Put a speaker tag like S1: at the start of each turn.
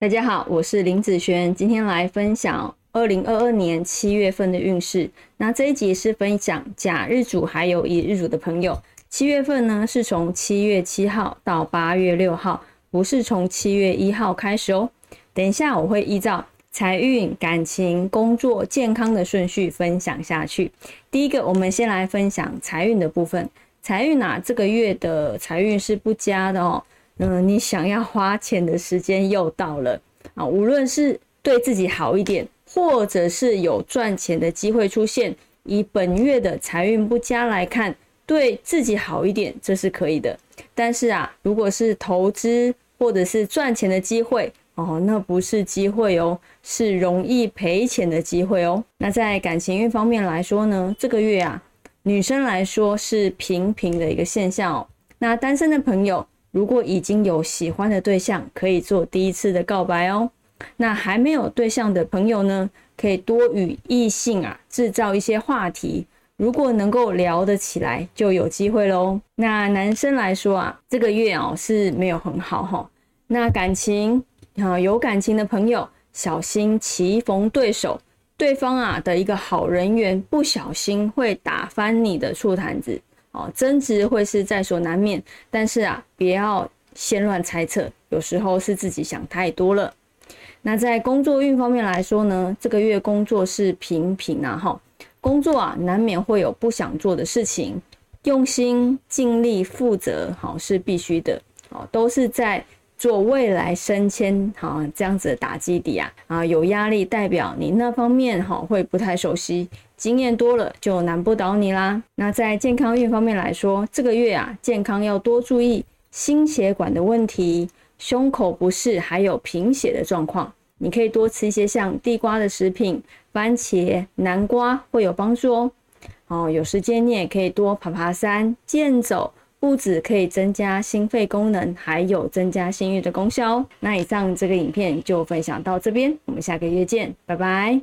S1: 大家好，我是林子璇，今天来分享二零二二年七月份的运势。那这一集是分享甲日主还有乙日主的朋友。七月份呢是从七月七号到八月六号，不是从七月一号开始哦。等一下我会依照财运、感情、工作、健康的顺序分享下去。第一个，我们先来分享财运的部分。财运啊，这个月的财运是不佳的哦。嗯，你想要花钱的时间又到了啊！无论是对自己好一点，或者是有赚钱的机会出现，以本月的财运不佳来看，对自己好一点，这是可以的。但是啊，如果是投资或者是赚钱的机会哦，那不是机会哦，是容易赔钱的机会哦。那在感情运方面来说呢，这个月啊，女生来说是平平的一个现象哦。那单身的朋友。如果已经有喜欢的对象，可以做第一次的告白哦。那还没有对象的朋友呢，可以多与异性啊制造一些话题。如果能够聊得起来，就有机会喽。那男生来说啊，这个月哦是没有很好哈。那感情啊，有感情的朋友小心棋逢对手，对方啊的一个好人缘，不小心会打翻你的醋坛子。哦，争执会是在所难免，但是啊，不要先乱猜测，有时候是自己想太多了。那在工作运方面来说呢，这个月工作是平平啊，哈，工作啊难免会有不想做的事情，用心、尽力、负责，好是必须的，哦，都是在。做未来升迁，哈，这样子的打基底啊，啊，有压力代表你那方面哈会不太熟悉，经验多了就难不倒你啦。那在健康运方面来说，这个月啊，健康要多注意心血管的问题、胸口不适，还有贫血的状况。你可以多吃一些像地瓜的食品、番茄、南瓜会有帮助哦。哦，有时间你也可以多爬爬山、健走。不止可以增加心肺功能，还有增加性欲的功效哦。那以上这个影片就分享到这边，我们下个月见，拜拜。